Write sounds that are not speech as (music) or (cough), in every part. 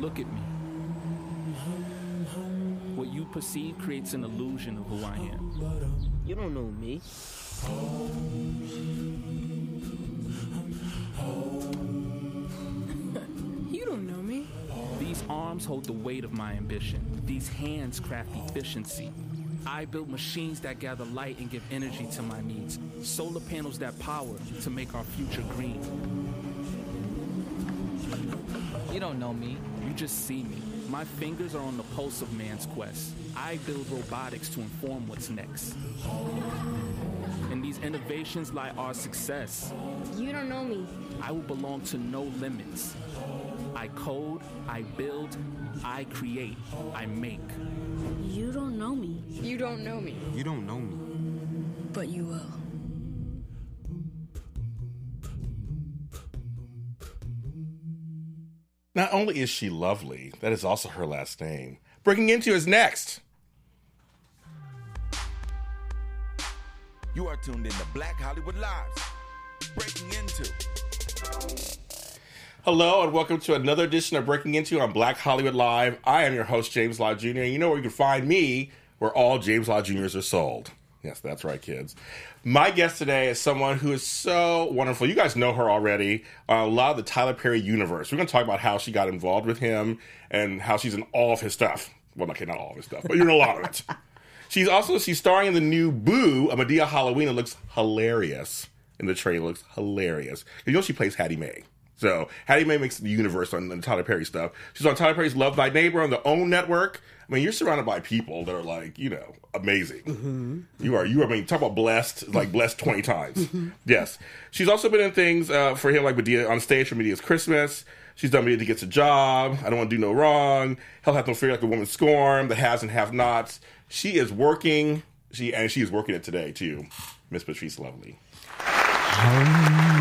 Look at me. What you perceive creates an illusion of who I am. You don't know me. (laughs) You don't know me. These arms hold the weight of my ambition. These hands craft efficiency. I build machines that gather light and give energy to my needs. Solar panels that power to make our future green. You don't know me. You just see me. My fingers are on the pulse of man's quest. I build robotics to inform what's next. In these innovations lie our success. You don't know me. I will belong to no limits. I code, I build, I create, I make. You don't know me. You don't know me. You don't know me. But you will. Not only is she lovely, that is also her last name. Breaking Into is next. You are tuned in to Black Hollywood Lives. Breaking into. Hello and welcome to another edition of Breaking Into on Black Hollywood Live. I am your host, James Law Jr., and you know where you can find me, where all James Law Jr.'s are sold. Yes, that's right, kids. My guest today is someone who is so wonderful. You guys know her already. Uh, a lot of the Tyler Perry universe. We're going to talk about how she got involved with him and how she's in all of his stuff. Well, okay, not all of his stuff, but you're in a lot of it. (laughs) She's also she's starring in the new Boo, a Madea Halloween. It looks hilarious in the trailer. It looks hilarious. You know she plays Hattie Mae. So Hattie Mae makes the universe on the Tyler Perry stuff. She's on Tyler Perry's Love Thy Neighbor on the OWN network. I mean, you're surrounded by people that are like, you know, amazing. Mm-hmm. You are. You are. I mean, talk about blessed, like blessed twenty times. Mm-hmm. Yes. She's also been in things uh, for him, like Madea on stage for Madea's Christmas. She's done Madea gets a job. I don't want to do no wrong. Hell hath no fear like a woman scorned. The has and have nots. She is working. She and she is working it today too. Miss Patrice Lovely. Um,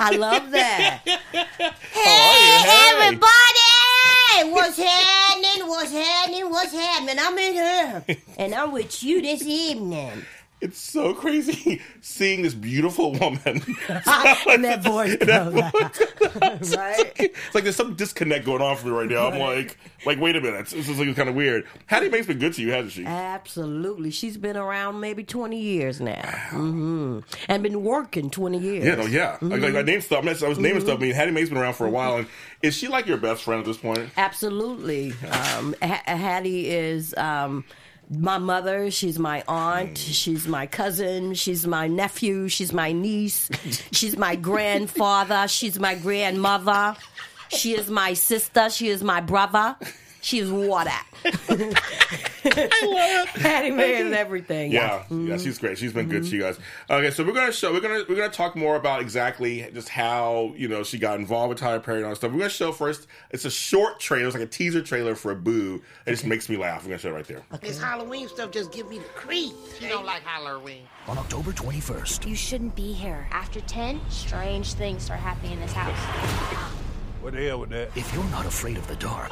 I love that. (laughs) Oh, hey, Everybody! What's happening? What's happening? What's happening? I'm in here. And I'm with you this evening. It's so crazy (laughs) seeing this beautiful woman. (laughs) (laughs) and that voice goes out. right? It's like there's some disconnect going on for me right now. I'm like, like, wait a minute. This is like kind of weird. Hattie Mae's been good to you, hasn't she? Absolutely. She's been around maybe 20 years now. hmm And been working 20 years. Yeah, no, yeah. Like, like I named stuff. I was naming Mm-hmm. stuff. I mean, Hattie Mae's been around for a while, and is she like your best friend at this point? Absolutely. Um, H- Hattie is um, my mother. She's my aunt. Hmm. She's my cousin. She's my nephew. She's my niece. (laughs) She's my grandfather. She's my grandmother. She is my sister. She is my brother. (laughs) She is water. Hattie Mae is everything. Yeah, Mm-hmm. yeah, she's great. She's been good to you guys. Okay, so we're gonna show we're gonna we're gonna talk more about exactly just how you know she got involved with Tyler Perry and all that stuff. We're gonna show first. It's a short trailer. It's like a teaser trailer for a Boo. It just makes me laugh. We're gonna show it right there. This Halloween stuff just give me the creeps. You don't like Halloween. On October 21st, You shouldn't be here. After 10, strange things start happening in this house. what the hell with that? If you're not afraid of the dark,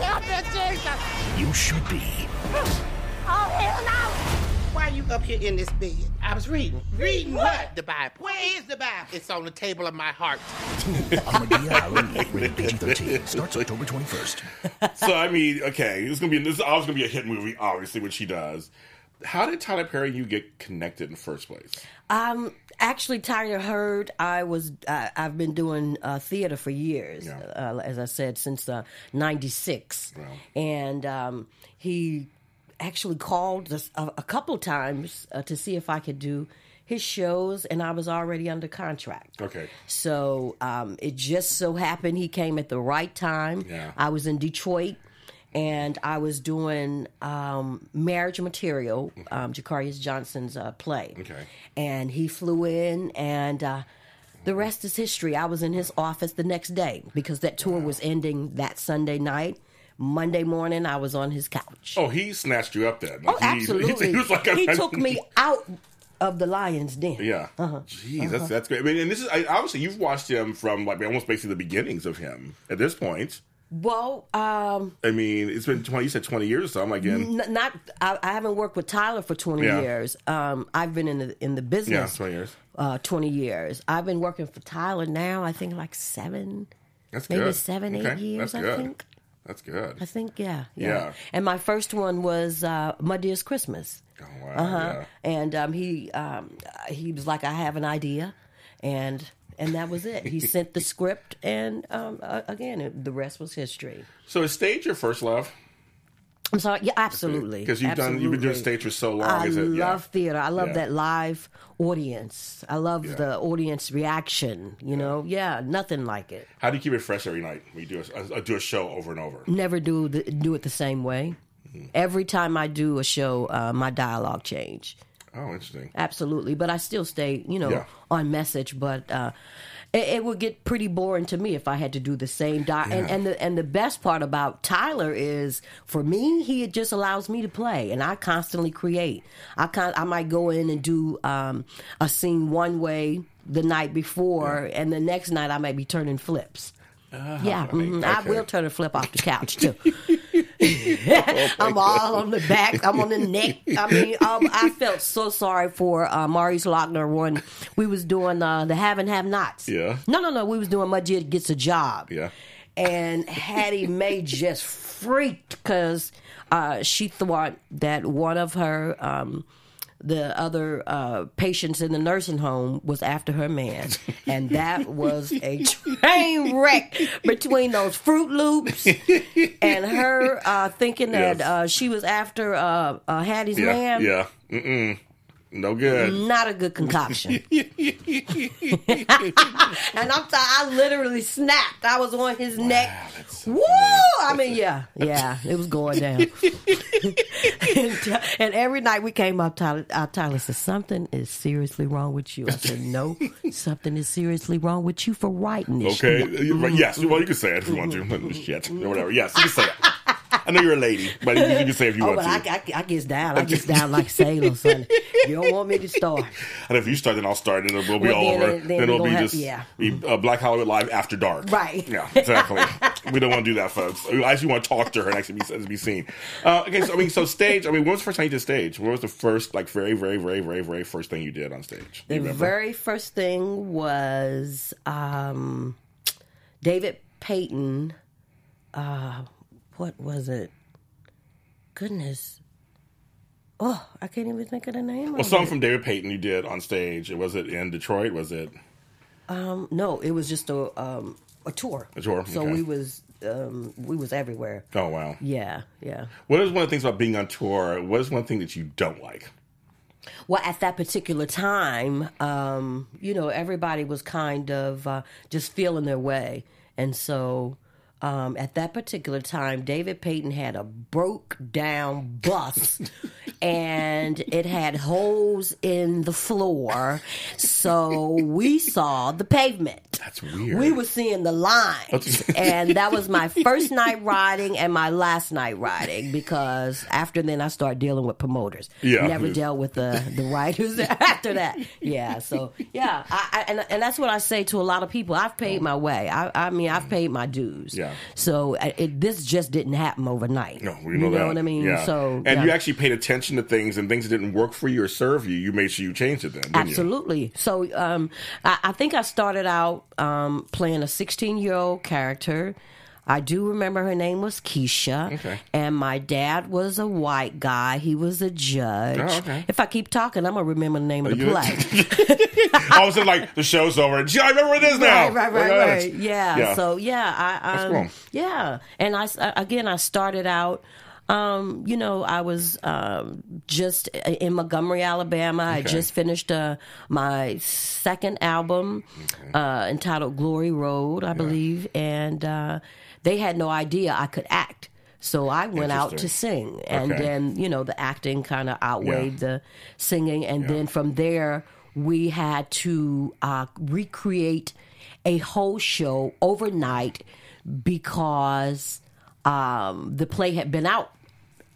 Help me, Jesus! you should be. Oh, hell no! Why are you up here in this bed? I was reading. Reading what? The Bible. Where is the Bible? It's on the table of my heart. A Madea Halloween, rated PG-13, starts October 21st. (laughs) so I mean, okay, it's gonna be this is always gonna be a hit movie. Obviously, what she does. How did Tyler Perry and you get connected in the first place? Um, actually, Tyler Heard, I was, uh, I've been doing uh, theater for years, Yeah. uh, as I said, since uh, '96, and um, he actually called us a, a couple times uh, to see if I could do his shows, and I was already under contract. Okay. So um, it just so happened he came at the right time. Yeah. I was in Detroit. And I was doing um, marriage material, um, Je'Caryous Johnson's uh, play Okay. and he flew in and uh, the rest is history i was in his office the next day because that tour was ending that sunday night monday morning i was on his couch Oh, he snatched you up then. oh (laughs) he- absolutely He, was like, he took me out of the lion's den Yeah. Uh-huh. Jeez, that's that's great. I mean, and this is I, obviously you've watched him from like almost basically the beginnings of him at this point. Well um I mean, it's been twenty. You said twenty years or something. Again, n- not I, I haven't worked with tyler for 20 Yeah. years um i've been in the in the business yeah, twenty years. uh, 20 years. I've been working for Tyler now, I think like seven, That's maybe good. seven, eight years, That's I good. think. That's good. I think, yeah, yeah. Yeah. And my first one was uh, Madea's Christmas. Oh, wow. Uh-huh. Yeah. And um, he um, he was like, I have an idea, and and that was it. He sent the script, and um, uh, again, it, the rest was history. So is stage your first love? I'm sorry. Yeah, absolutely. Because you've done you've been doing stage for so long. I is it? yeah. love theater. I love Yeah. that live audience. I love Yeah. the audience reaction. You know, yeah, nothing like it. How do you keep it fresh every night? when you do a, a do a show over and over. Never do the, do it the same way. Mm-hmm. Every time I do a show, uh, my dialogue change. Oh, interesting. Absolutely, but I still stay, you know, Yeah. on message. But uh, it, it would get pretty boring to me if I had to do the same di- and, and the and the best part about Tyler is for me, he just allows me to play, and I constantly create. I con- I might go in and do um, a scene one way the night before, and the next night I might be turning flips. yeah, mhm. I will turn a flip off the couch too. (laughs) (laughs) I'm all on the back. I'm on the neck. I mean, um, I (laughs) felt so sorry for uh, Maurice Lauchner when we was doing uh, the Have and Have Nots. Yeah. No, no, no. We was doing Madea Gets a Job. Yeah. And Hattie (laughs) Mae just freaked because uh, she thought that one of her. Um, the other uh, patients in the nursing home was after her man, (laughs) and that was a train (laughs) wreck between those Fruit Loops and her uh, thinking that Yes. uh, she was after uh, uh, Hattie's Yeah. man. Yeah. Mm-mm. No good. Not a good concoction. (laughs) (laughs) and I'm t- I literally snapped. I was on his neck. Woo! I mean, yeah, yeah, it was going down. and, (laughs) and every night we came up, Tyler, uh, Tyler said, "Something is seriously wrong with you." I said, "No, something is seriously wrong with you for writing this." Okay. shit." Right. Yes. Well, you can say it if you want to. Shit or whatever. Yes, you can say it. I know you're a lady, but you can say if you Oh, want but to. I, I, I gets down. I gets down like sailor, son. You don't want me to start. and if you start, then I'll start, and it'll we'll be Well, all then over. then Then, it'll be have- just yeah. be, uh, Black Hollywood Live after dark. Right. Yeah. Exactly. we don't want to do that, folks. I actually want to talk to her next to be be seen. Uh, okay. So I mean, so stage. I mean, when was the first time you did stage? What was the first, like, very, very, very, very, very first thing you did on stage? The very first thing was um, David Payton. Uh, what was it? Goodness. Oh, I can't even think of the name. Well, something it. from David Payton you did on stage. Was it in Detroit? Was it? Um, no, it was just a um, a tour. A tour, So okay. we was um, we was everywhere. Oh wow. Yeah, yeah. What is one of the things about being on tour? What is one thing that you don't like? Well, at that particular time, um, you know, everybody was kind of uh, just feeling their way. And so um, at that particular time, David Payton had a broke down bus (laughs) and it had holes in the floor. So we saw the pavement. That's weird. We were seeing the line. (laughs) and that was my first night riding and my last night riding because after then I started dealing with promoters. Yeah. Never dealt with the, the writers (laughs) after that. Yeah. So, yeah. I, I, and, and that's what I say to a lot of people. I've paid my way. I, I mean, I've paid my dues. Yeah. So it, this just didn't happen overnight. No, we you know know that. what I mean? Yeah. So, and yeah. you actually paid attention to things and things that didn't work for you or serve you. You made sure you changed it then. Didn't You? Absolutely. So um, I, I think I started out um, playing a 16 year old character. I do remember her name was Keisha. Okay. And my dad was a white guy. He was a judge. Oh, okay. If I keep talking, I'm going to remember the name of the play. (laughs) I was like, the show's over. Gee, I remember what it is now. Right, right, right, at right. that. Yeah. So yeah, I um, cool. yeah, and I uh, again I started out. Um, you know, I was um, just in Montgomery, Alabama. I just finished uh, my second album uh, entitled Glory Road, I believe, and uh, they had no idea I could act. So I went out to sing, and Okay. then you know the acting kind of outweighed Yeah. the singing, and then from there we had to uh, recreate a whole show overnight because um, the play had been out.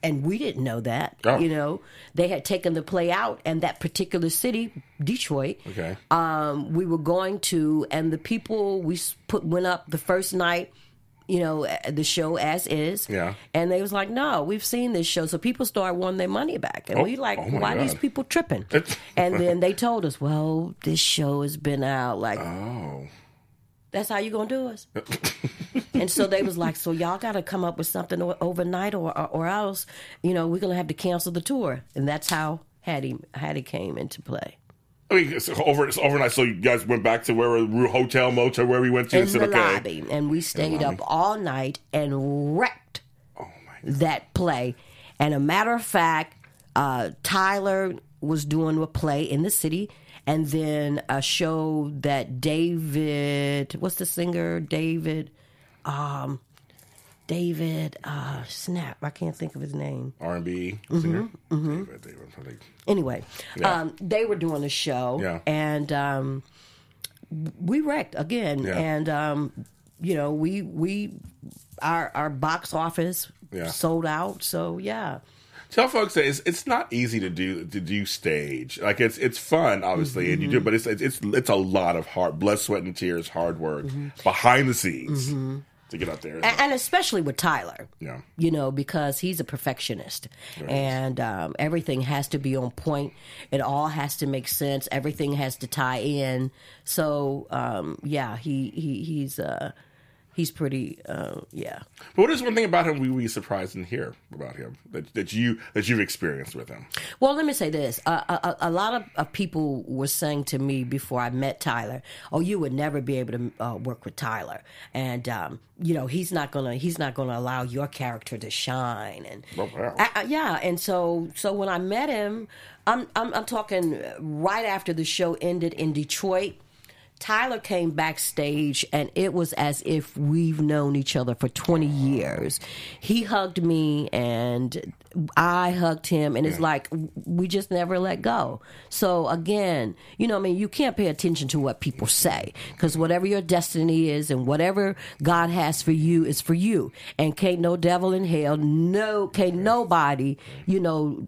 And we didn't know that. Oh. You know, they had taken the play out, and that particular city, Detroit, Okay. um, we were going to, and the people we put went up the first night you know, the show as is. Yeah. And they was like, no, we've seen this show. So people start wanting their money back. And Oh, we like, oh why these people tripping? (laughs) and then they told us, well, this show has been out. Like, Oh. that's how you going to do us? (laughs) and so they was like, so y'all got to come up with something overnight or, or, or else, you know, we're going to have to cancel the tour. And that's how Hattie, Hattie came into play. I mean, it's over, it's overnight. So you guys went back to where hotel, motel, where we went to. in and said, the okay. lobby, and we stayed up all night and wrecked Oh, that play. And a matter of fact, uh, Tyler was doing a play in the city, and then a show that David, what's the singer? David, um, David, uh, snap, I can't think of his name. R and B Mm-hmm, singer. David, David. Anyway, Yeah. um, they were doing a show, Yeah. and um, we wrecked again. Yeah. And um, you know, we we our our box office sold out. So yeah, Tell folks that it's it's not easy to do to do stage. Like it's it's fun, obviously, and you Mm-hmm. do, but it's it's it's, a lot of hard blood, sweat, and tears, hard work Mm-hmm. behind the scenes to get up there. and, and especially with Tyler. yeah. you know, because he's a perfectionist and um, everything has to be on point. It all has to make sense. Everything has to tie in. So, um, yeah, he, he he's uh, he's pretty, uh, yeah. But what is one thing about him we were surprised and hear about him that, that you that you've experienced with him? Well, let me say this: uh, a, a, a lot of, of people were saying to me before I met Tyler, "Oh, you would never be able to uh, work with Tyler," and um, you know he's not gonna he's not gonna allow your character to shine. And Oh, wow. I- I- yeah, and so so when I met him, I'm I'm, I'm talking right after the show ended in Detroit. Tyler came backstage and it was as if we've known each other for 20 years. He hugged me and I hugged him and it's like we just never let go. So again, you know, I mean, you can't pay attention to what people say because whatever your destiny is and whatever God has for you is for you. And can't no devil in hell, no, can't nobody, you know,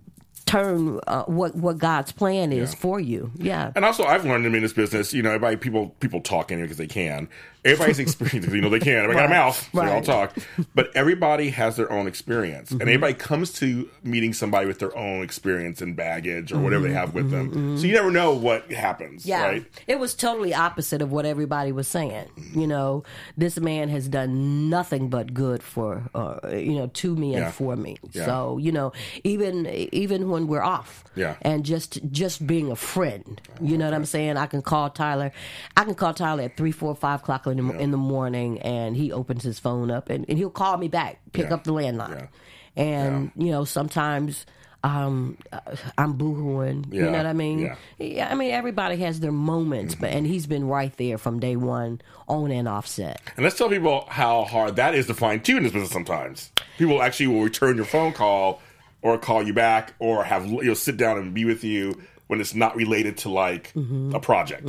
turn uh, what what God's plan is for you. Yeah. And also, I've learned in this business, you know, everybody people people talk in here because they can. Everybody's (laughs) experience, you know, they can. Everybody got a mouth, so they all Right. talk. But everybody has their own experience, Mm-hmm. and everybody comes to meeting somebody with their own experience and baggage or whatever Mm-hmm. they have with them. So you never know what happens, Yeah, right? it was totally opposite of what everybody was saying. You know, this man has done nothing but good for, uh, you know, to me and Yeah. for me. Yeah. So you know, even even when we're off, Yeah. and just just being a friend, you know what I'm saying. I can call Tyler. I can call Tyler at three, four, five o'clock in the, in the morning, and he opens his phone up and, and he'll call me back, pick Yeah. up the landline, Yeah. and you know sometimes. Um, uh, I'm boohooing. You know what I mean? Yeah. Yeah, I mean everybody has their moments, but and he's been right there from day one, on and off set. And let's tell people how hard that is to find too in this business. Sometimes people actually will return your phone call or call you back or have you know sit down and be with you when it's not related to like Mm-hmm. a project.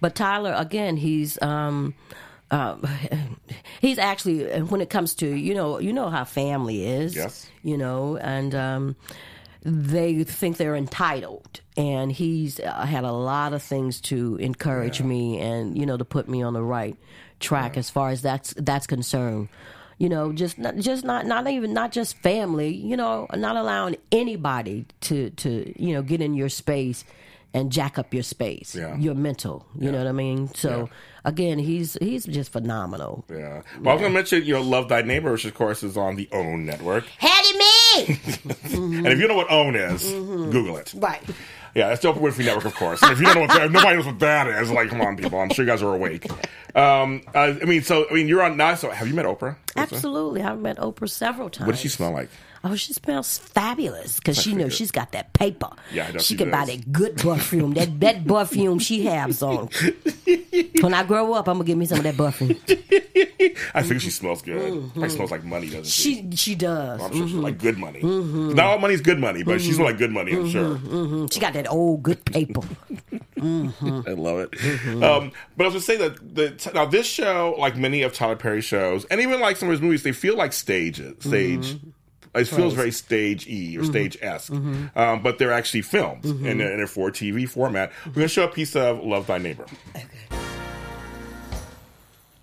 But Tyler, again, he's um, uh, (laughs) he's actually when it comes to you know you know how family is, Yes. you know, and um, they think they're entitled. And he's uh, had a lot of things to encourage me and you know to put me on the right track as far as that's that's concerned. You know, just not, just not not even not just family. You know, not allowing anybody to to you know get in your space and jack up your space, Yeah. your mental. You know what I mean? So again, he's he's just phenomenal. Yeah. Well, I was going to mention, you know, Love Thy Neighbor, which of course is on the OWN network. Hattie me, (laughs) And if you know what OWN is, mm-hmm. Google it. right? Yeah, that's the Oprah Winfrey Network, of course. And if you don't know what that, nobody knows what that is, like, come on, people. I'm sure you guys are awake. Um, uh, I mean, so I mean, you're on now. So have you met Oprah? Absolutely, I've met Oprah several times. What does she smell like? Oh, she smells fabulous because she knows she's got that paper. Yeah, I know she, she can buy that good perfume. that (laughs) that perfume she has on. when I grow up, I'm gonna give me some of that perfume. (laughs) I think she smells good. Mm-hmm. Like smells like money, doesn't she? She she does. I'm sure she's like good money. Mm-hmm. Not all money's good money, but she's like good money. I'm sure. Mm, She got that old good paper. (laughs) I love it. Um, but I was gonna say that the now this show, like many of Tyler Perry's shows, and even like some of his movies, they feel like stages. Stage it feels very stagey or mm-hmm. stage esque, mm-hmm. um, but they're actually filmed mm-hmm. in, a, in a for TV format. We're going to show a piece of Love Thy Neighbor. Okay.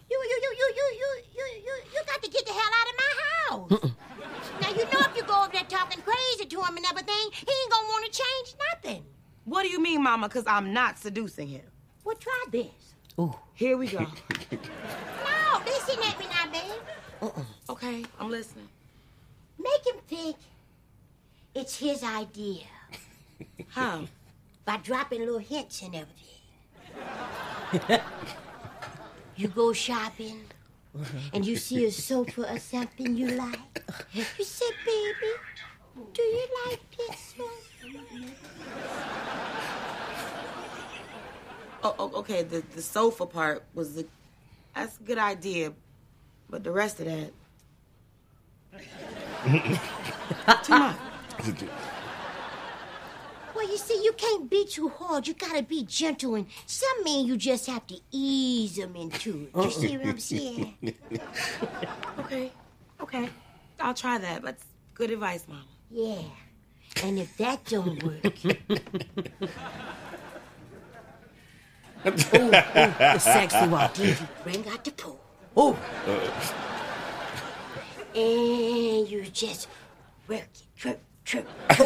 You, you, you, you, you, you, you, you got to get the hell out of my house. Uh-uh. now, you know, if you go up there talking crazy to him and everything, he ain't going to want to change nothing. What do you mean, Mama? Because I'm not seducing him. Well, try this. Ooh. Here we go. (laughs) no, they sitting at me now, babe. Uh-uh. Okay, I'm listening. Make him think it's his idea. (laughs) How? By dropping little hints and everything. you go shopping and you see a sofa or something you like. You say, baby, do you like this one? Oh, oh, okay. The the sofa part was the that's a good idea, but the rest of that too much. Well, you see, you can't be too hard. You gotta be gentle, and some men you just have to ease them into it. You uh-uh. see what I'm saying? (laughs) Okay, okay. I'll try that. That's good advice, Mama. Yeah. And if that don't work, Ooh, (laughs) oh, the sexy one. then you bring out the pole. Ooh. And you just work it, trip, trip, The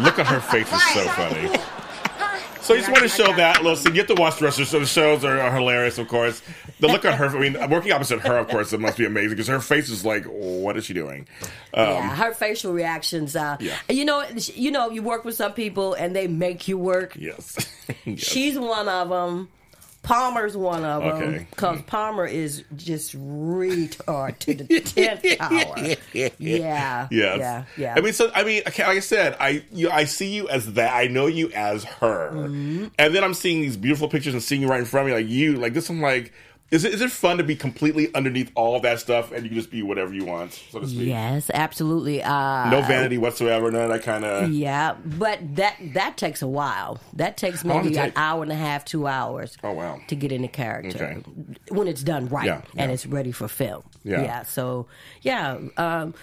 look on her face is so funny. (laughs) So you just want to show that little scene. You have to watch the rest of the show. The shows are, are hilarious, of course. The look on her, I mean, working opposite her, of course, it must be amazing because her face is like, what is she doing? Um, yeah, her facial reactions. Uh, yeah. You know, you know, you work with some people and they make you work. Yes. (laughs) yes. She's one of them. Palmer's one of them because Palmer is just retard to the tenth (laughs) power. Yeah, Yes. yeah, yeah. I mean, so I mean, like I said, I you, I see you as that. I know you as her, Mm-hmm. and then I'm seeing these beautiful pictures and seeing you right in front of me, like you, like this. I'm like, is it is it fun to be completely underneath all that stuff and you can just be whatever you want, so to speak? Yes, absolutely. Uh, No vanity whatsoever. None of that kind of. Yeah, but that that takes a while. That takes maybe it an hour and a half, two hours. Oh wow. To get into character Okay. when it's done right Yeah, and it's ready for film. Yeah. So yeah. Um,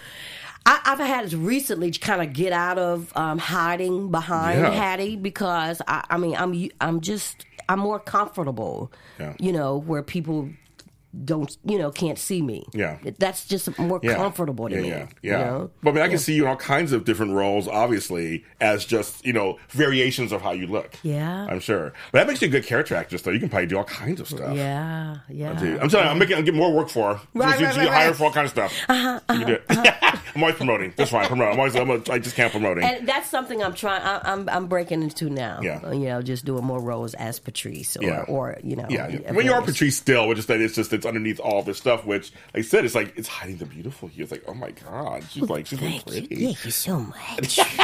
I, I've had to recently kind of get out of um, hiding behind Yeah. Hattie because I, I mean I'm I'm just I'm more comfortable. Yeah. You know where people don't you know can't see me. Yeah. That's just more Yeah. comfortable to yeah, me. Yeah, you know? But I mean, I can Yeah. see you in all kinds of different roles, obviously, as just you know variations of how you look. Yeah. I'm sure. But that makes you a good character actress, though. You can probably do all kinds of stuff. Yeah, yeah. I'm telling you, I'm, you, making, I'm getting more work for her. Right, you, right, you right, hire for all kinds of stuff. Uh-huh, you can do it. (laughs) I'm always promoting. That's right. Promoting. I'm always. I'm a, I just can't promoting. And that's something I'm trying. I, I'm I'm breaking into now. Yeah. You know, just doing more roles as Patrice or Yeah. or you know. yeah, yeah. when you are Patrice still, which is that it's just it's underneath all this stuff. Which, like I said, it's like it's hiding the beautiful here. It's like, oh my god, she's like she's really pretty. Thank you so much. (laughs)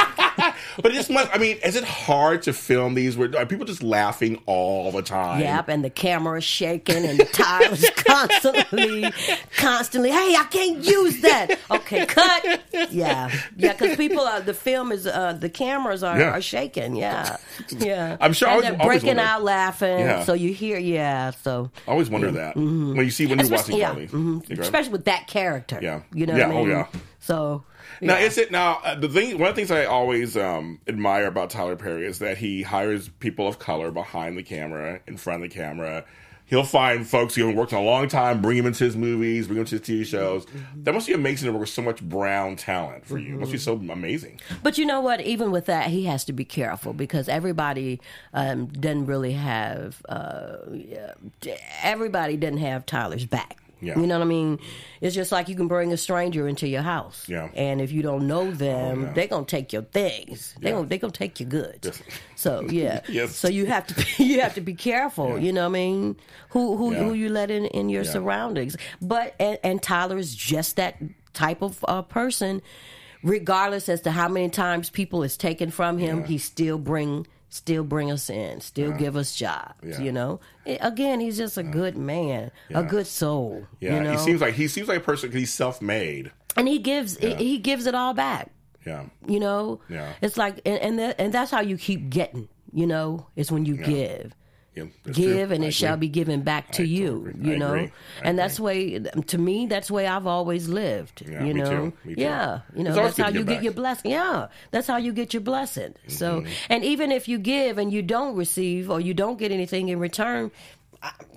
but it's much. I mean, is it hard to film these? Where are people just laughing all the time? Yep, and the camera's shaking and the tires constantly, constantly. Hey, I can't use that. Okay, cut. Yeah, yeah, because people are. The film is. Uh, the cameras are, Yeah. are shaking. Yeah, (laughs) yeah. I'm sure I And always- they're breaking out laughing. Yeah. So you hear. Yeah. So. I always wonder that when you see when you're watching yeah, Carly. mhm. You. Especially with that character. Yeah. You know Yeah, what I oh, mean? yeah. So. Now, is it now uh, the thing? One of the things I always um, admire about Tyler Perry is that he hires people of color behind the camera, in front of the camera. He'll find folks who have worked on a long time, bring them into his movies, bring them to his TV shows. Mm-hmm. That must be amazing to work with so much brown talent for you. It must be so amazing. But you know what? Even with that, he has to be careful because everybody um, doesn't really have. Uh, everybody doesn't have Tyler's back. Yeah. You know what I mean? It's just like you can bring a stranger into your house, Yeah. and if you don't know them, Oh, yeah. they're gonna take your things. They Yeah. gonna they gonna take your goods. Yes. So (laughs) yeah, Yes. So you have to be, (laughs) you have to be careful. You know what I mean? Who who Yeah. who you let in in your Yeah. surroundings? But and, and is just that type of uh, person. Regardless as to how many times people is taken from him, Yeah. he still bring still bring us in, still give us jobs. Yeah. You know, I- again, he's just a good man, Yeah. a good soul. Yeah, you know? he seems like he seems like a person. He's self-made. and he gives he, he gives it all back. Yeah, You know, Yeah. it's like and and, that, and that's how you keep getting. You know, it's when you give. Yeah that's true. Give and I it shall be given back to I you. totally. You know, and that's way to me. That's the way I've always lived. Yeah, you know, too. Me too. yeah, you know that's how you give get your blessing. Yeah, that's how you get your blessing. So, Mm-hmm. and even if you give and you don't receive or you don't get anything in return.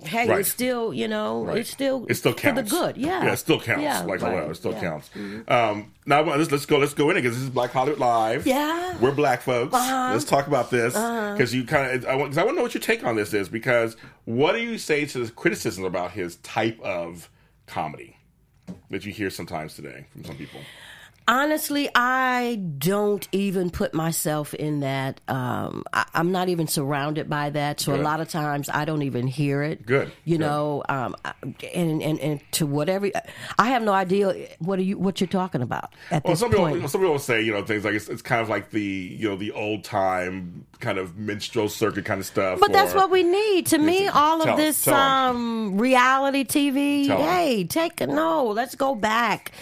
Hey, Right. it's still you know Right. it's still It still counts for the good. Yeah, yeah, it still counts. Yeah, like right. it still Yeah. counts. Um, now let's let's go let's go in it because this is Black Hollywood Live. Yeah. we're black folks. Uh-huh. Let's talk about this Uh-huh. because you kind of I want because I want to know what your take on this is because what do you say to the criticism about his type of comedy that you hear sometimes today from some people? Honestly, I don't even put myself in that. Um, I, I'm not even surrounded by that, so Good. a lot of times I don't even hear it. Good. you Good. know, um, and, and and to whatever, I have no idea what are you what you're talking about at Well, this some point. people, some people say, you know, things like it's, it's kind of like the, you know, the old time kind of minstrel circuit kind of stuff. But that's what we need. To me, all Tell of this um, reality TV, Tell hey, take a no. Let's go back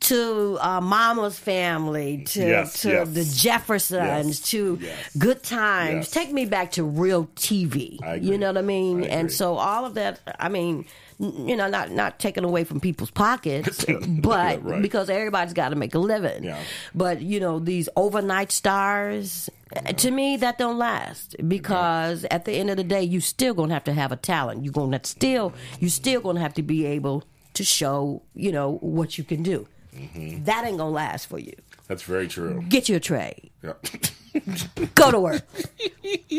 to uh, Mama's Family, to Yes, to yes. the Jeffersons, Yes, to. Good Times. Take me back to real TV. You know what I mean? I and so all of that, I mean. You know, not not taken away from people's pockets, (laughs) but Right. because everybody's got to make a living. Yeah. But you know, these overnight stars, to me, that don't last because at the end of the day, you still gonna have to have a talent. You're gonna still, you still gonna have to be able to show, you know, what you can do. Mm-hmm. That ain't gonna last for you. That's very true. Get you a trade. Yeah. (laughs) Go to work.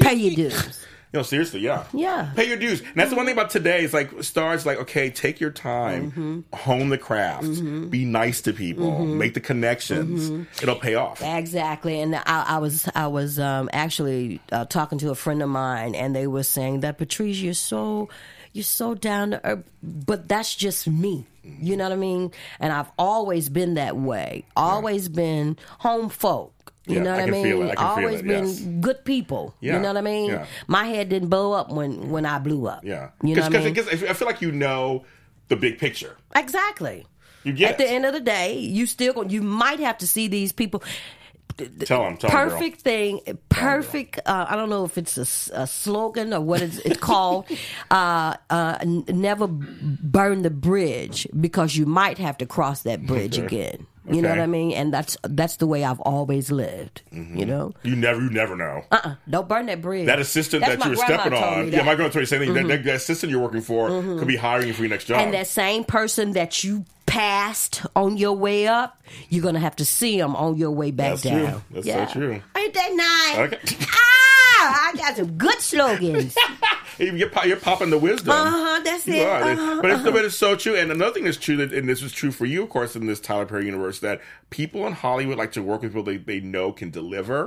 Pay your dues. Know, seriously, yeah. Yeah. Pay your dues. And that's the one thing about today is like stars like, okay, take your time, Mm-hmm. hone the craft, be nice to people, make the connections. Mm-hmm. It'll pay off. Exactly, and I, I was I was um, actually uh, talking to a friend of mine, and they were saying that Patrice, you're so you're so down to earth, but that's just me. You know what I mean? And I've always been that way. Always been home folk. You Yeah, know what I I, mean? feel it. I can feel always it, been yes. good people. Yeah, You know what I mean? yeah. My head didn't blow up when when I blew up. Yeah. You know what I mean? Because I feel like you know the big picture. Exactly. You get At the end of the day, you still you might have to see these people. Tell them. Tell perfect thing, perfect. Uh, I don't know if it's a slogan or what it's, it's called. (laughs) Uh, uh, n- never burn the bridge because you might have to cross that bridge Okay. (laughs) again. You know what I mean? And that's that's the way I've always lived. You know, You never, you never know. uh, uh don't burn that bridge. That assistant That's that you were grandma stepping on, me yeah, my grandma told you the same thing. That, Mhm. that, that assistant you're working for could be hiring you for your next job. And that same person that you passed on your way up, you're gonna have to see them on your way back That's true. down. That's Yeah. so true. Ain't that nice? Okay. (laughs) Ah, I got some good slogans. (laughs) You get, po- you're popping the wisdom. Uh-huh, that's You it. Uh-huh, but, it's, uh-huh. but it's so true. And another thing that's true, that, and this is true for you, of course, in this Tyler Perry universe, that people in Hollywood like to work with people they, they know can deliver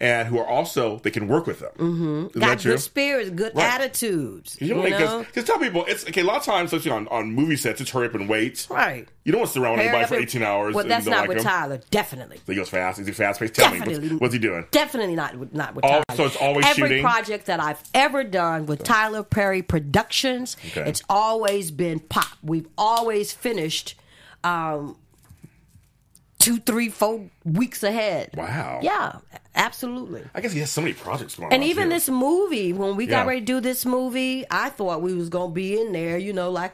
and who are also, they can work with them. Mm-hmm. Got good spirits, good Right. attitudes. You know, because tell people it's okay. A lot of times, especially on, on movie sets, it's hurry up and wait. Right. You don't want to sit around with anybody for eighteen hours. Well, that's don't like with him. Tyler. Definitely. So he goes fast. Is he fast paced? Tell me, Definitely. what's, what's he doing? Definitely not with not with Oh, Tyler. so it's always Every shooting? project that I've ever done with Tyler Perry Productions, Okay. it's always been pop. We've always finished um, two, three, four weeks ahead. Wow. Yeah, absolutely. I guess he has so many projects going And on. even too. this movie, when we Yeah. got ready to do this movie, I thought we was gonna be in there, you know, like,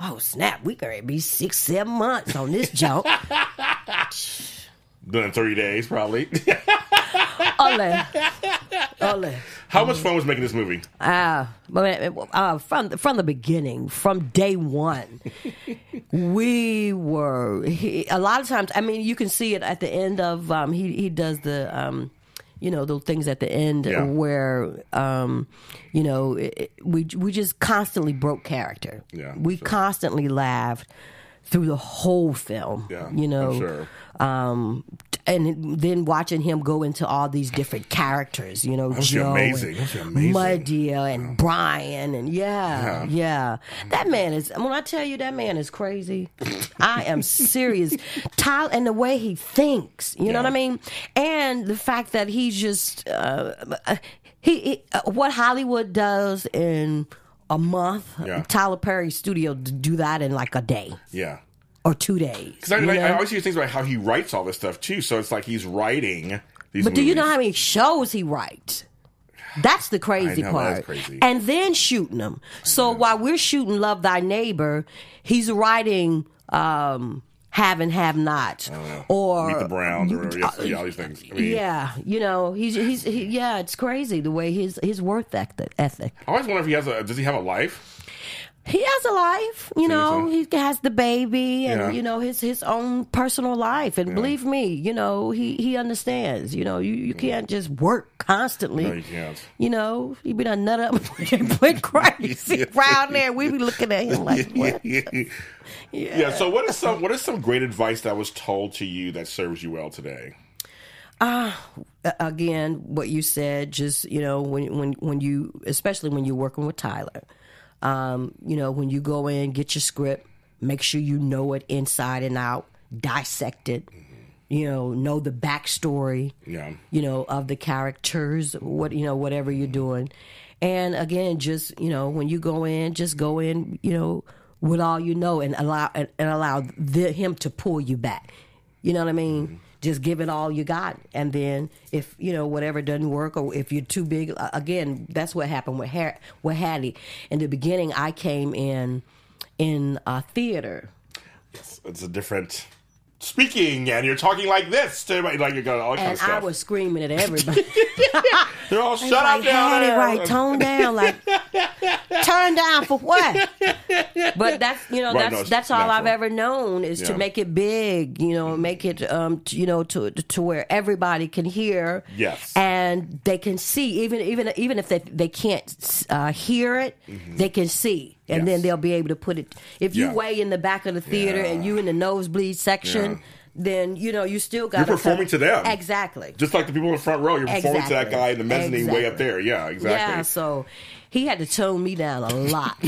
oh snap, we gonna be six, seven months on this jump. (laughs) done in thirty days, probably. (laughs) Ole, ole. How much fun was making this movie? Ah, but uh, from from the beginning, from day one, we were. He, a lot of times, I mean, you can see it at the end of. Um, he he does the. Um, you know those things at the end Yeah. where um, you know it, it- we we just constantly broke character. Yeah, we sure. constantly laughed through the whole film. Yeah, you know, sure. um, and then watching him go into all these different characters, you know, Joe amazing. and amazing. And Brian, and yeah, Yeah. yeah, That man is. When I tell you that man is crazy, I am serious. (laughs) Tyler and the way he thinks, you know what I mean, and the fact that he's just uh, he, he uh, what Hollywood does in a month. Yeah. Tyler Perry studio to do that in like a day Yeah. or two days. Because I, I, I always hear things about how he writes all this stuff too. So it's like he's writing these. But do you know how many shows he writes? That's the crazy know, part. crazy. And then shooting them. So while we're shooting Love Thy Neighbor, he's writing um, have and have not, or Meet the Browns or yes, yeah, all these things. I mean, yeah, you know, he's he's he, yeah, it's crazy the way his his work ethic. ethic. I always wonder if he has a. Does he have a life? He has a life, you know. He has the baby, and Yeah. you know his his own personal life. And believe me, you know he he understands. You know, you you can't just work constantly. No, you can't. You know, he be done nut up and went (laughs) crazy around there. We be looking at him like, what? yeah. So what is some what is some great advice that was told to you that serves you well today? Ah, a- again, what you said, just you know, when when when you, especially when you're working with Tyler, um, you know, when you go in, get your script, make sure you know it inside and out, dissect it, you know, know the backstory, Yeah. you know, of the characters, what you know, whatever you're doing, and again, just you know, when you go in, just go in, you know, with all you know, and allow and, and allow the, him to pull you back. You know what I mean? Just give it all you got, and then if you know whatever doesn't work, or if you're too big, again, that's what happened with Har- with Hattie. In the beginning, I came in in a theater. It's a different speaking, and you're talking like this to everybody, like you're going all that kind And of stuff. I was screaming at everybody. (laughs) They're all shut up like, down Hattie, there. right? Tone down, like turn down for what? But that's you know Right, that's no, that's all I've ever known is to make it big. You know, make it um t- you know to to where everybody can hear. Yes. and they can see even even even if they they can't uh, hear it, they can see. And then they'll be able to put it. If you Yeah. way in the back of the theater and you in the nosebleed section, Yeah. then you know you still got You're performing to them. exactly. Just like the people in the front row, you're performing to that guy in the mezzanine way up there. Yeah, exactly. Yeah, so he had to tone me down a lot. (laughs)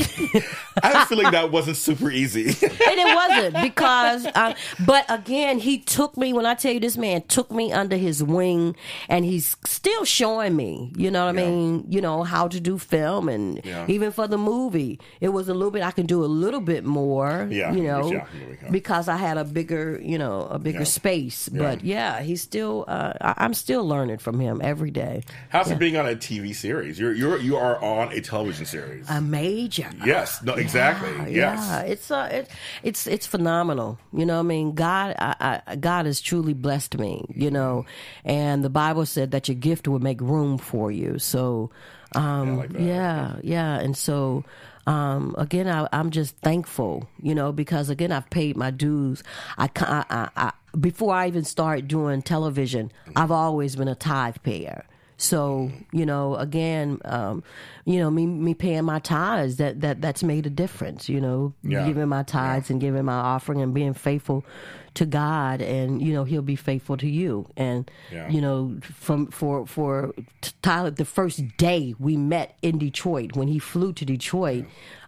I have a feeling that wasn't super easy. (laughs) and it wasn't because uh, but again he took me when i tell you this man took me under his wing and he's still showing me you know what i mean you know how to do film and Yeah. even for the movie it was a little bit i can do a little bit more Yeah, you know yeah, there we go. because i had a bigger you know a bigger Yeah. space but yeah he's still uh, I- i'm still learning from him every day How's it being on a TV series? You're you're you are on a television series. a major yes, no, exactly. yes. Yeah, it's uh, it, it's it's phenomenal. You know, what I mean, God, I, I, God has truly blessed me. You know, and the Bible said that your gift would make room for you. So, um, yeah, yeah, and so. Um, again, I, I'm just thankful, you know, because again, I've paid my dues. I, I, I, I before I even started doing television, I've always been a tithe payer. So you know, again, um, you know, me me paying my tithes that that that's made a difference. You know, Yeah. giving my tithes and giving my offering and being faithful to God, and you know, He'll be faithful to you. And Yeah. you know, from for for Tyler, the first day we met in Detroit when he flew to Detroit.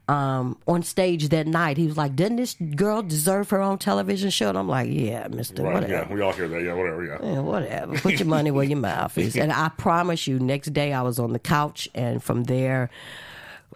Um, on stage that night, he was like, "Didn't this girl deserve her own television show?" And I'm like, "Yeah, Mister, Right. whatever." Yeah. We all hear that. Yeah. Whatever. Yeah. Yeah, whatever. Put your money where your (laughs) mouth is. And I promise you, next day I was on the couch, and from there,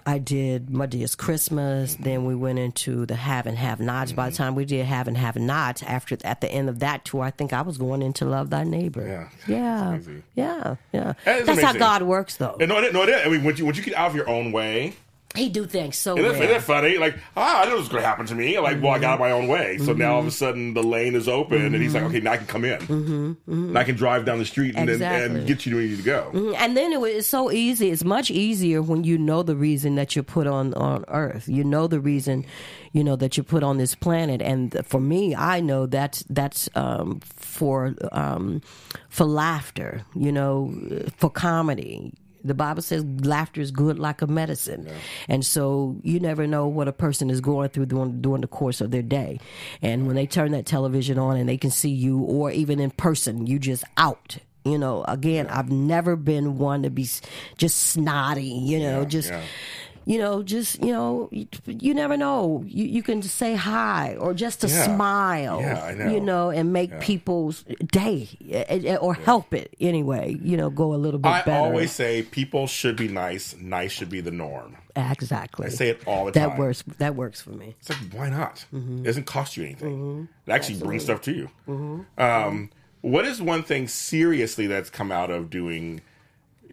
I did Madea's Christmas. Then we went into the Have and Have Nots. By the Mm-hmm. time we did Have and Have Nots, after at the end of that tour, I think I was going into Love Thy Neighbor. Yeah. yeah, yeah, yeah. That That's how. God works, though. And no, it- no, is. I mean, once you once you get out of your own way, He do things so well. isn't it funny? Like, ah, I know this is going to happen to me. Like, well, I got out my own way. So now all of a sudden the lane is open, and he's like, okay, now I can come in. Mm-hmm. And I can drive down the street and, then and get you to where you need to go. And then it was it's so easy. It's much easier when you know the reason that you're put on on Earth. You know the reason, you know that you're put on this planet. And for me, I know that's that's um, for um, for laughter. You know, for comedy. The Bible says laughter is good like a medicine, and so you never know what a person is going through during, during the course of their day. And when they turn that television on and they can see you, or even in person, you just out you know again i've never been one to be just snotty you know just yeah. You know just you know you, you never know you, you can say hi or just to Yeah. smile Yeah, I know. you know and make people's day eh, eh, or help it anyway you know go a little bit I better I always say people should be nice. Nice should be the norm. exactly I say it all the that time. works that works for me It's like, why not? Mm-hmm. It doesn't cost you anything. It actually brings stuff to you. Um, what is one thing seriously that's come out of doing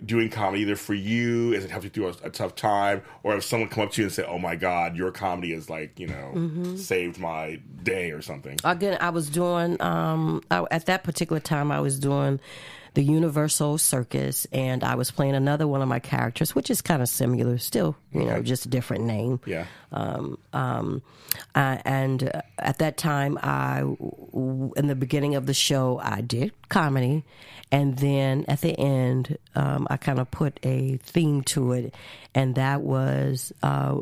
doing comedy either for you as it helped you through a, a tough time, or if someone come up to you and say, "Oh my God, your comedy is like you know Mhm. saved my day" or something? Again, I was doing um, I, at that particular time. I was doing the UniverSoul Circus, and I was playing another one of my characters, which is kind of similar, still, you know, just a different name. Yeah. Um, um, and uh, at that time, I, w- in the beginning of the show, I did comedy, and then at the end, um, I kind of put a theme to it, and that was uh,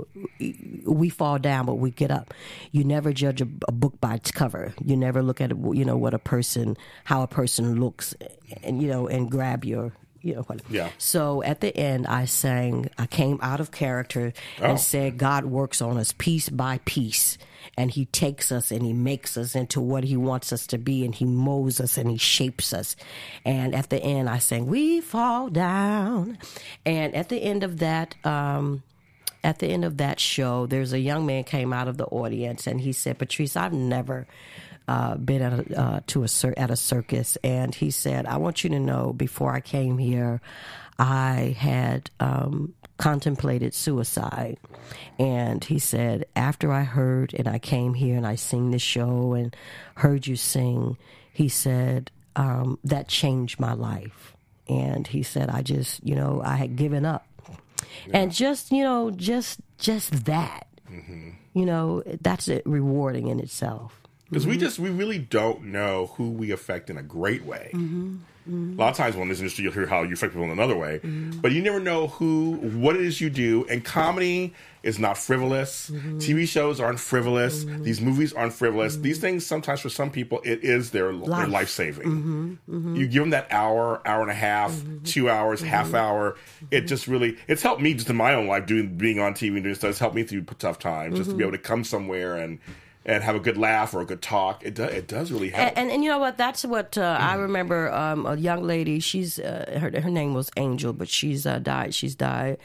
we fall down, but we get up. You never judge a, a book by its cover. You never look at you know what a person, how a person looks, and you know, and grab your you know what. Yeah. So at the end, I sang. I came out of character and Oh. said, "God works on us piece by piece." And he takes us and he makes us into what he wants us to be, and he molds us and he shapes us. And at the end, I sang, "We fall down." And at the end of that, um, at the end of that show, there's a young man came out of the audience and he said, "Patrice, I've never uh, been at a, uh, to a cir- at a circus," and he said, "I want you to know, before I came here, I had." Um, contemplated suicide. And he said after i heard and i came here and i sing this show and heard you sing he said um, that changed my life. And he said i just you know i had given up. And just you know just just that. You know that's it rewarding in itself Because we mm-hmm. just we really don't know who we affect in a great way. Mm-hmm. mm-hmm. A lot of times, when this industry, you'll hear how you affect people in another way, mm-hmm. but you never know who, what it is you do. And comedy is not frivolous. Mm-hmm. TV shows aren't frivolous. These movies aren't frivolous. These things, sometimes for some people, it is their Life. their life saving. You give them that hour, hour and a half, two hours, half hour. It just really, it's helped me just in my own life doing being on TV and doing stuff. It's helped me through tough times, just to be able to come somewhere and and have a good laugh or a good talk. It does, it does really help. and, and, and you know what? That's what uh, I remember. Um, a young lady. She's uh, her her name was Angel, but she's uh, died. She's died,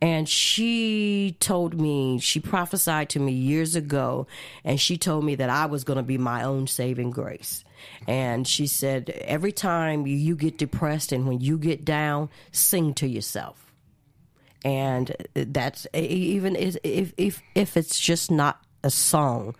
and she told me she prophesied to me years ago, and she told me that I was going to be my own saving grace. And she said, every time you get depressed and when you get down, sing to yourself. And that's e, even if if if it's just not a song,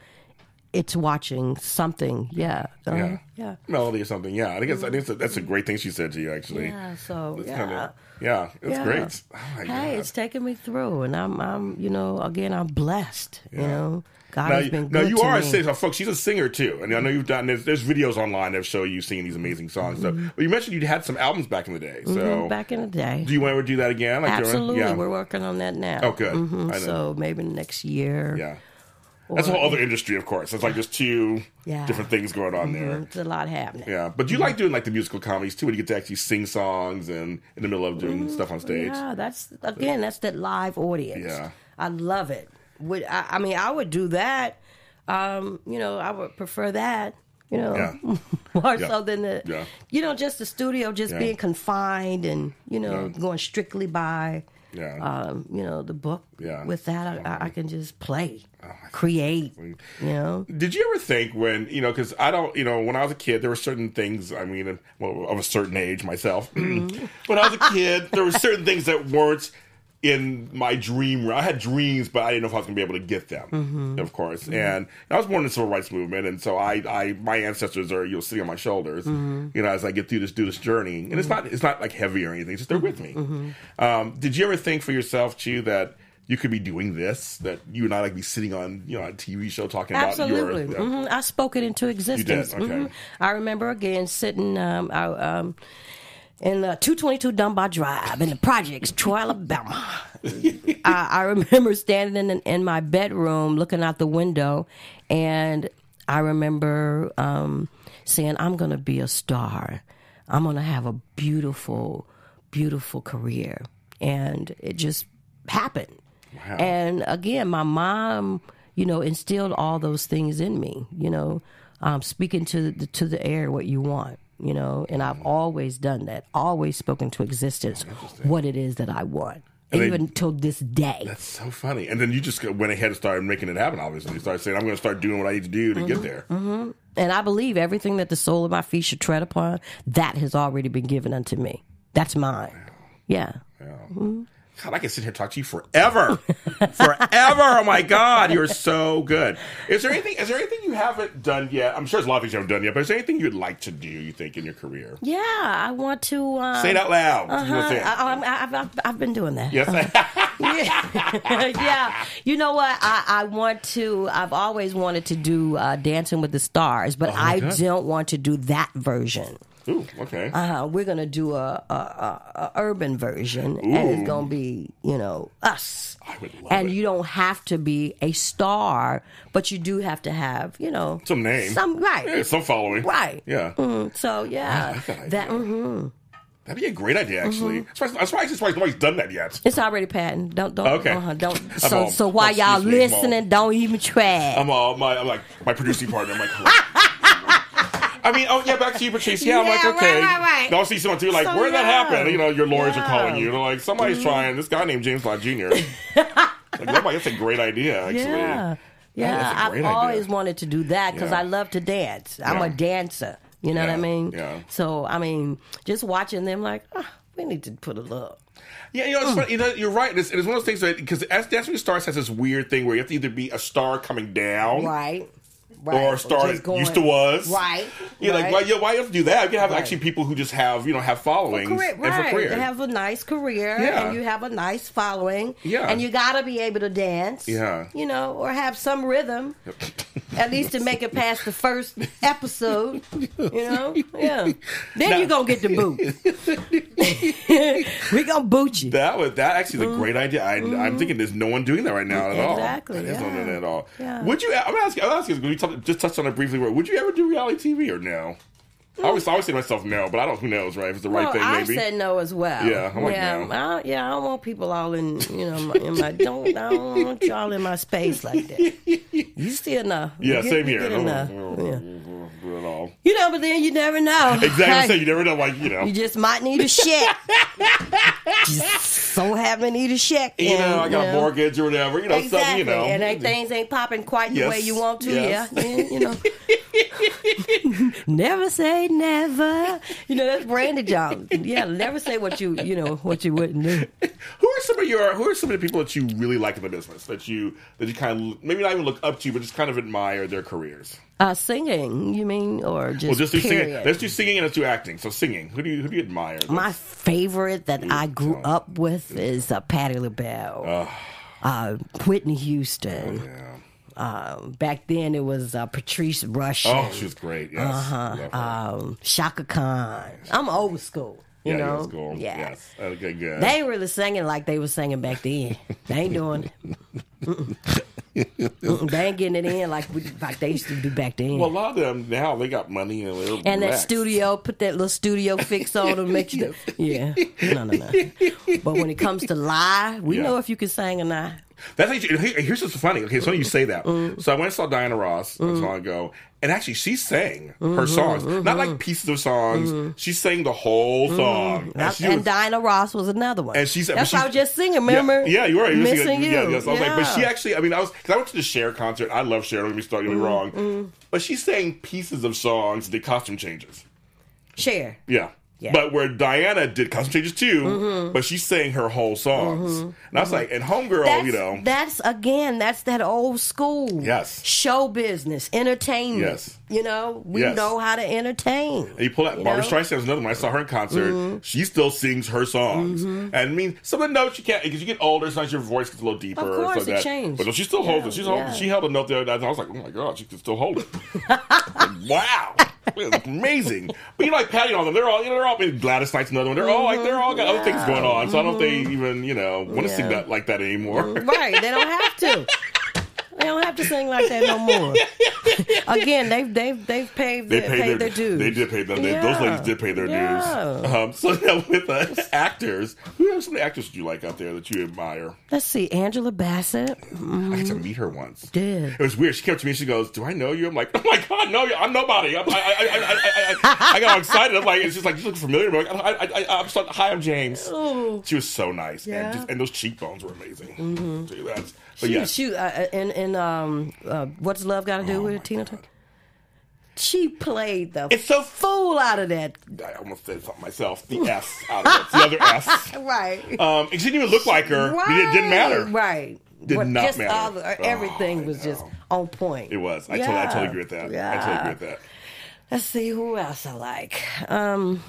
it's watching something. Yeah. Uh, yeah. yeah. melody or something. Yeah, I think, it's, I think that's a great thing she said to you. Actually, Yeah, so That's yeah, kinda- yeah, it's Yeah. great. Oh hey, God. it's taking me through, and I'm, I'm, you know, again, I'm blessed. You know, God now, has been now you are a singer, folks. She's a singer too, and I know you've done. There's, there's videos online that show you singing these amazing songs. So, but you mentioned you had some albums back in the day. So, Mhm, back in the day. do you want to ever do that again? Like Absolutely, yeah. we're working on that now. Oh, good. Mhm, know. So maybe next year. Yeah. That's a whole other industry, of course. It's like there's two Yeah. different things going on there. Mhm, It's a lot happening. Yeah, but you like doing like the musical comedies too, when you get to actually sing songs and in the middle of doing stuff on stage. Yeah, that's again, that's that live audience. Yeah. I love it. Would I, I mean I would do that. Um, you know, I would prefer that. You know, Yeah. (laughs) more Yeah. so than the, Yeah. you know, just the studio, just being confined and you know going strictly by, um, you know, the book. Yeah. With that, I, I, can just play, create. You know. Did you ever think when you know? Because I don't, you know, when I was a kid, there were certain things. I mean, well, of a certain age myself. (clears throat) Mm-hmm. when I was a kid, there were certain things that weren't in my dream. I had dreams, but I didn't know if I was going to be able to get them. Mhm. Of course, Mhm. and I was born in the civil rights movement, and so I, I, my ancestors are you'll see on my shoulders. Mhm. You know, as I get through this, do this journey, and it's not, it's not like heavy or anything. It's just they're with me. Mhm. Um, did you ever think for yourself, too, that you could be doing this? That you and I like be sitting on, you know, a TV show talking Absolutely. about your. hmm I spoke it into existence. okay. Mhm. I remember again sitting um, out, um, in uh, 222 Dunbar Drive in the projects, Troy, Alabama. (laughs) I, I remember standing in, in my bedroom looking out the window, and I remember um, saying, I'm going to be a star. I'm going to have a beautiful, beautiful career. And it just happened. Wow. And again, my mom, you know, instilled all those things in me. You know, um, speaking to the, to the air what you want. You know, and I've mm-hmm. always done that. Always spoken to existence what it is that I want, And they- even till this day. That's so funny. And then you just went ahead and started making it happen. Obviously, you started saying, "I'm going to start doing what I need to do to get mm-hmm. there." hmm And I believe everything that the sole of my feet should tread upon, that has already been given unto me. That's mine. Yeah. Mm-hmm. God, I can sit here and talk to you forever, (laughs) forever. Oh my God, you're so good. Is there anything? Is there anything you haven't done yet? I'm sure there's a lot of things you haven't done yet, but is there anything you'd like to do? You think in your career? Yeah, I want to uh, Say it out loud. Uh-huh. wanna say it? I, I'm- I've, been doing that. Yes. (laughs) yeah. yeah. (laughs) You know what? I, I want to. I've always wanted to do uh, Dancing with the Stars, but Oh, I God. don't want to do that version. Ooh, okay. Uh, we're gonna do a, a, a, a urban version, and it's gonna be you know us. I would love and it. you don't have to be a star, but you do have to have you know Some name. some right, Yeah, some following. right. Yeah. Mm, so yeah, that mhm. That'd be a great idea, actually. Mm-hmm. I'm surprised- I'm surprised, surprised nobody's done that yet. It's already patented. Don't don't Okay. uh-huh, don't. So all- so while y'all excuse me, I'm all- listening, don't even try. I'm all my, I'm like my producing partner. I'm like, (laughs) I mean, oh yeah, back to you, Patrice. Yeah, I'm like, okay. right, right, right. I'll see someone too. Like, So, where did that happen? You know, your lawyers are calling you. They're like, somebody's trying. This guy named James Bond Jr. (laughs) like, nobody, that's a great idea, actually. yeah, yeah. I've idea. always wanted to do that because Yeah. I love to dance. I'm Yeah. a dancer. You know what I mean? yeah. So I mean, just watching them, like, ah, we need to put a little. Yeah, you know, it's funny, you know, you're right. It's, it's one of those things because as with the Stars has this weird thing where you have to either be a star coming down, Right. Or started star just that used to was, Right. You're like, why, yeah, why you have to do that? You have Right. actually people who just have, you know, have followings Career, and for right. career. They have a nice career Yeah. and you have a nice following. Yeah. And you gotta be able to dance. Yeah. You know, or have some rhythm. At least to make it past the first episode. You know? (laughs) Yeah. Then Now- you're gonna get the boot. (laughs) (laughs) we gonna boot you. That was that actually is a great idea. I, I'm thinking there's no one doing that right now at all. Mm-hmm. Exactly, There's no one at all. Yeah. Would you? I'm gonna ask you. I'm gonna ask you. We just touched on it briefly. Would you ever do reality TV or no? I always, I always say to myself no, but I don't. Who knows, right? If it's the right well, thing, maybe. I said no as well. Yeah, I'm like, yeah, no. I, yeah. I don't want people all in, you know, my, in my don't. I don't want y'all in my space like that. You see enough. yeah, get- same you here. enough. Yeah. at all. You know, but then you never know. (laughs) Exactly. So you never know. Like you know. You just might need a check. (laughs) just so happen to need a check. You know, I got you a know. mortgage or whatever. You know, exactly. something. You know, and they, things ain't popping quite the way you want to. yes. Yeah, yeah, you know. (laughs) never say never. You know that's Brandy Jones. Yeah, (laughs) never say what you you know what you wouldn't do. Who are some of your Who are some of the people that you really like in the business that you that you kind of maybe not even look up to, but just kind of admire their careers? Uh, singing, you mean, or just well, just do singing. Let's do singing and let's do acting. So singing. Who do you Who do you admire? My favorite that I grew up with is uh, Patti LaBelle, uh, Whitney Houston. Um, back then it was uh, Patrice Rushen. Oh, she was great. Yes. Uh-huh. Um, Chaka Khan. I'm old school. You yeah, know. school. Yeah. Yes. Okay, good. They ain't really singing like they were singing back then. They ain't doing it. Mm-mm. Mm-mm. They ain't getting it in like we, like they used to do back then. well, a lot of them now they got money and and that studio, put that little studio fix on them, make you. Yeah, no, no, no. But when it comes to live, we Yeah. know if you can sing or not. That's actually here- here's what's funny. Okay, so you say that. Mm. So I went and saw Diana Ross not long ago, and actually she sang her Mhm, songs, not mhm. like pieces of songs. She sang the whole song, And, she and was- Diana Ross was another one. And she's that's why I she- was just singing. Remember? Yeah, yeah you were. You were missing singing- you. Yeah, yes. I was like, but she actually. I mean, I was because I went to the Cher concert. I love Cher. Don't get me started. Don't me wrong. But she sang pieces of songs, The costume changes. Cher. Yeah. Yeah. But where Diana did costume changes too, Mhm. but she sang her whole songs. Mhm. And I was like, and Homegirl, That's, you know. that's again, that's that old school. Yes. Show business, entertainment. Yes. You know, we Yes. know how to entertain. And you pull out You Barbara know? Streisand was another one. I saw her in concert. She still sings her songs. Mm-hmm. And I mean, some of the notes you can't because you get older. Sometimes your voice gets a little deeper. Of course, like it changed. But no, she still holds it. She's yeah. hold, she held a note the other day. and I was like, oh my god, she can still hold it. Like, (laughs) wow, it's amazing. But you know, like patting on them. They're all you know. They're all Gladys Knight's another one. They're all like they're all got other things going on. So I don't if they even you know want to sing Mm-hmm. That like that anymore. Right. They don't have to. (laughs) They don't have to sing like that no more. (laughs) Again, they've they've they've paid They paid paid their, their dues. They did pay them. They, Those ladies did pay their Yeah. dues. Um, so now with uh, actors, who are some actors you like out there that you admire? Let's see, Angela Bassett. I got to meet her once. Did It was weird. She came up to me. She goes, "Do I know you?" I'm like, "Oh my god, no, I'm nobody." I'm, I, I, I, I, got all excited. I'm like, "It's just like you look familiar." I'm like, I, I, I, I'm so, "Hi, I'm James." Oh. She was so nice, Yeah. and, just, and those cheekbones were amazing. Mhm. Tell you that. But She, she, uh, and and um, uh, what's love got to do with it, Tina Turner? she played the It's so fool out of that. I almost said something myself. The S out of it. The other S. (laughs) Right. Um, it didn't even look like her. It didn't matter. Right. Did But not matter. the- Oh, everything was just on point. It was. I, totally, I totally agree with that. Yeah. I totally agree with that. Let's see who else I like. Um,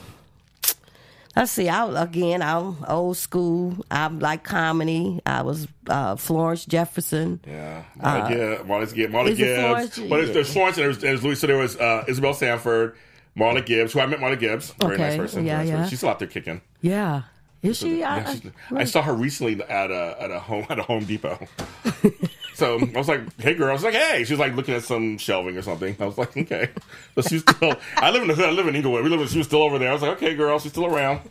let's see. I again. I'm old school. I like comedy. I was uh, Florence Jefferson. Yeah, Marla Uh, Gibbs. Marla Gibbs. It Gibbs. Florence? Well, there's, there's Florence and there's, there's Louise. So there was uh, Isabel Sanford, Marla Gibbs, who I met Marla Gibbs. Very nice person. Yeah, nice person. yeah. She's still out there kicking. Yeah. Is she? I, Yeah, she's- I- I saw her recently at a at a home (laughs) at a Home Depot. (laughs) so I was like, "Hey, girl!" I was like, "Hey!" She was like looking at some shelving or something. I was like, "Okay." So she's still. I live in the hood. I live in Inglewood. We live. In, she was still over there. I was like, "Okay, girl." She's still around.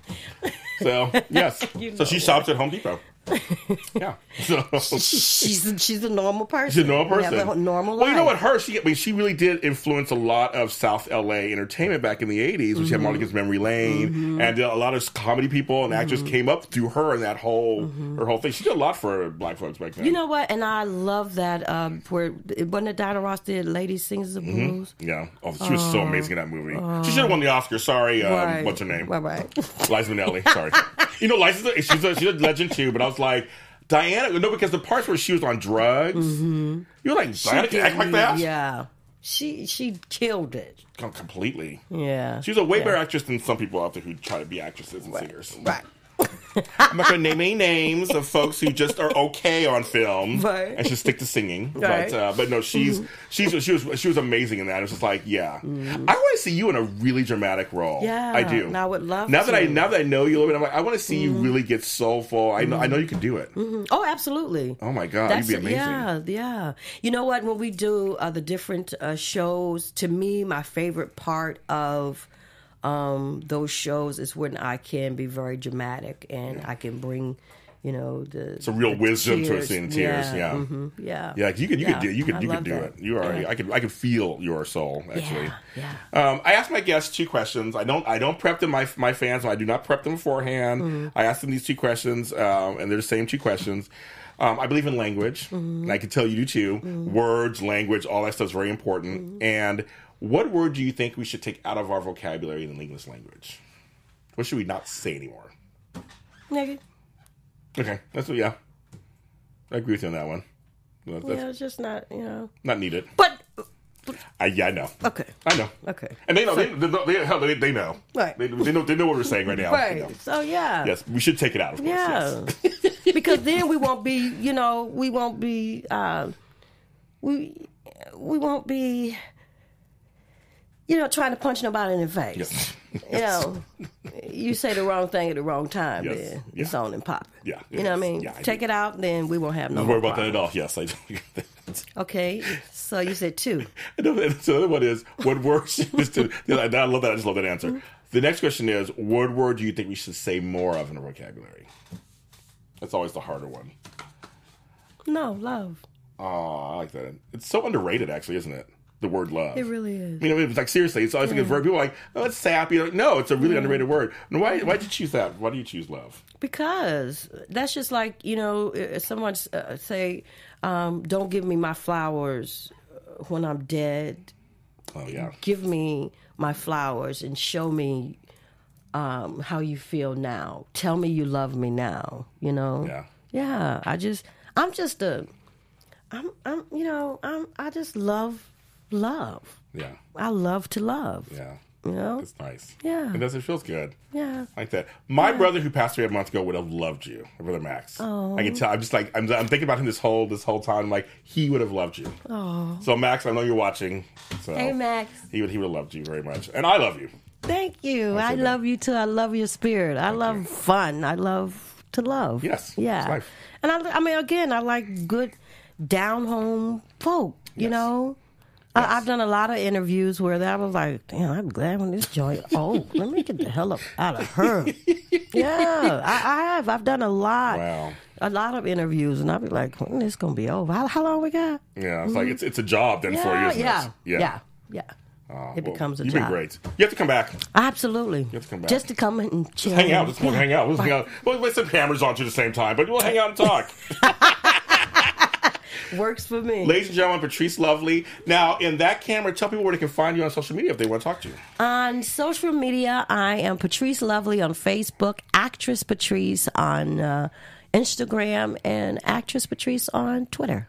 So (laughs) yes. You so she know shops at Home Depot. (laughs) yeah. (laughs) So she's she's a normal person. She's a normal person. A normal well, you know what? Her, she, I mean, she really did influence a lot of South LA entertainment back in the '80s. When she had Mm-hmm. Gibbs Memory Lane, and a lot of comedy people and actors Mm-hmm. came up through her and that whole her whole thing. She did a lot for black folks back then. You know what? And I love that. Um, where wasn't it Diana Ross did "Lady Sings the Mhm. Blues"? Yeah. Oh, she was so Oh. amazing in that movie. Oh. She should have won the Oscar. Sorry, um, Right. what's her name? Right, right. Liza Minnelli. Sorry. (laughs) you know, Liza, she's a, she's a legend too. But I was like, Diana. No, because the parts where she was on drugs, mm-hmm. you're like Diana can act like that. Yeah, she she killed it. Com- completely. Yeah, She was a way Yeah. better actress than some people out there who try to be actresses and singers. Right. I'm not going to name any names of folks who just are okay on film Right. and should stick to singing. Right. But uh, but no, she's Mhm. she's she was she was amazing in that. It was just like, yeah, I want to see you in a really dramatic role. Mm-hmm. Yeah, I do. and I would love Now that I to. Mm-hmm. now that I know you a little bit, I'm like, I want to see you really get soulful. I know I know you can do it. Mhm. Oh, absolutely. Oh my god, you'd be amazing. Yeah, yeah. You know what? When we do uh, the different uh, shows, to me, my favorite part of um, those shows is when I can be very dramatic and I can bring, you know, the Some real the wisdom to tears. us in tears. Yeah, mhm, yeah, yeah. You could, you Yeah, could do, you could, I you could do that. it. You are. Yeah. I could, I could feel your soul. Actually, yeah. Um, I asked my guests two questions. I don't, I don't prep them. My my fans, I do not prep them beforehand. Mm-hmm. I asked them these two questions, um, and they're the same two questions. Um, I believe in language, Mm-hmm. and I can tell you do too. Words, language, all that stuff is very important. Mm-hmm. And what word do you think we should take out of our vocabulary in the English language? What should we not say anymore? Nigga. Okay, that's what. Yeah, I agree with you on that one. That's, Yeah, it's just not, you know. not needed. But I, yeah, I know. okay, I know. okay, And they know. They, they, know- they, hell, they, they know. Right. They, they know. They know what we're saying right now. You right. know. So yeah, Yes, we should take it out. Of course. Yeah, Yes. (laughs) because then we won't be, you know, we won't be, uh, we we won't be, you know, trying to punch nobody in the face. Yes. (laughs) You know, you say the wrong thing at the wrong time, Yes. then Yeah. it's on and popping. Yeah, you know what I mean. Yeah, I Take it out, then we won't have no Don't worry about that at all. Yes, I do. (laughs) Okay, so you said two. (laughs) And so the other one is what word is to, I love that. I just love that answer. Mm-hmm. The next question is what word do you think we should say more of in our vocabulary? That's always the harder one. No love. Oh, I like that. It's so underrated, actually, isn't it? The word love. It really is. You know, it's like seriously, it's always like a verb. People are like, oh, it's sappy. Like, no, it's a really Yeah. underrated word. And why? Why did you choose that? Why do you choose love? Because that's just like you know, someone uh, say, um, "Don't give me my flowers when I'm dead." Oh yeah. Give me my flowers and show me um, how you feel now. Tell me you love me now. You know. Yeah. Yeah. I just, I'm just a, I'm, I'm, you know, I'm, I just love, love. Yeah. I love to love. Yeah. You know. It's nice. Yeah. It does. It feels good. Yeah. Like that. My brother, who passed away a month ago, would have loved you, my brother Max. Oh. I can oh. tell. I'm just like I'm, I'm thinking about him this whole this whole time. Like he would have loved you. Oh. So Max, I know you're watching. So Hey, Max. he would he would have loved you very much, and I love you. Thank you. I I that. love you too. I love your spirit. I love fun. I love to love. Yes, Yeah. And I, I mean, again, I like good down home folk. You know. I, I've done a lot of interviews where that was like, damn, I'm glad when this joint. (laughs) Oh, let me get the hell up out of her. (laughs) yeah, I, I have. I've done a lot. Wow. A lot of interviews, and I'll be like, when this gonna be over? How, how long we got? Yeah, it's like mm-hmm. it's it's a job then for you. yeah, Isn't yeah, it? yeah, yeah. Oh, It becomes a job. You've been great. You have to come back. Absolutely. You have to come back. Just to come and chill. Hang out. Yeah. hang out. Let's hang out. We'll put some cameras on to the same time, but we'll hang out and talk. (laughs) (laughs) Works for me. Ladies and gentlemen, Patrice Lovely. Now, in that camera, tell people where they can find you on social media if they want to talk to you. On social media, I am Patrice Lovely on Facebook, Actress Patrice on uh, Instagram, and Actress Patrice on Twitter.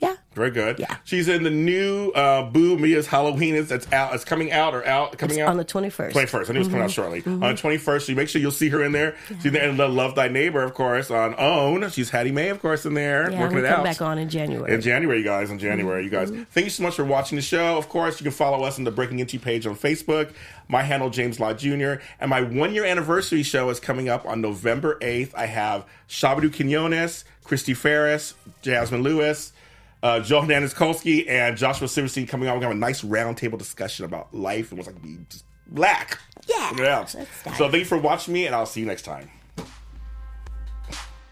Yeah. Very good. Yeah. She's in the new uh, Boo Madea's Halloween. is that's out. It's coming out or out coming It's out on the 21st. Twenty first. I knew it was coming out Mhm. shortly. Mhm. On the twenty first, so you make sure you'll see her in there. See there, and the Love Thy Neighbor, of course, on Own. She's Hattie Mae, of course, in there Yeah, working we'll it come out. back on in January. In January, you guys. In January, you guys. Thank you so much for watching the show. Of course, you can follow us on the Breaking Into page on Facebook. My handle, James Law Jr. And my one year anniversary show is coming up on November 8th. I have Shabadoo Quinones, Christy Ferris, Jasmine Lewis, uh, Joe Hernandez Kolski, and Joshua Silverstein coming on. We're going to have a nice roundtable discussion about life and what's like to be just black. Yeah. Look it out. That's So thank you for watching me, and I'll see you next time.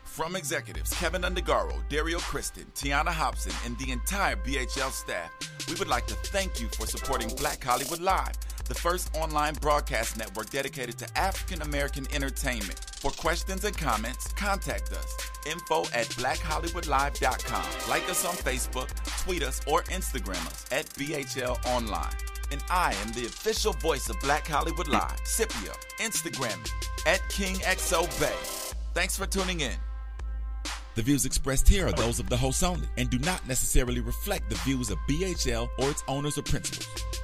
From executives Kevin Undergaro, Dario Kristen, Tiana Hobson, and the entire BHL staff, we would like to thank you for supporting Black Hollywood Live, the first online broadcast network dedicated to African American entertainment. For questions and comments, contact us. Info at blackhollywoodlive.com. Like us on Facebook, tweet us, or Instagram us at BHL Online. And I am the official voice of Black Hollywood Live, Scipio. Instagram at KingXOBay. Thanks for tuning in. The views expressed here are those of the host only and do not necessarily reflect the views of BHL or its owners or principals.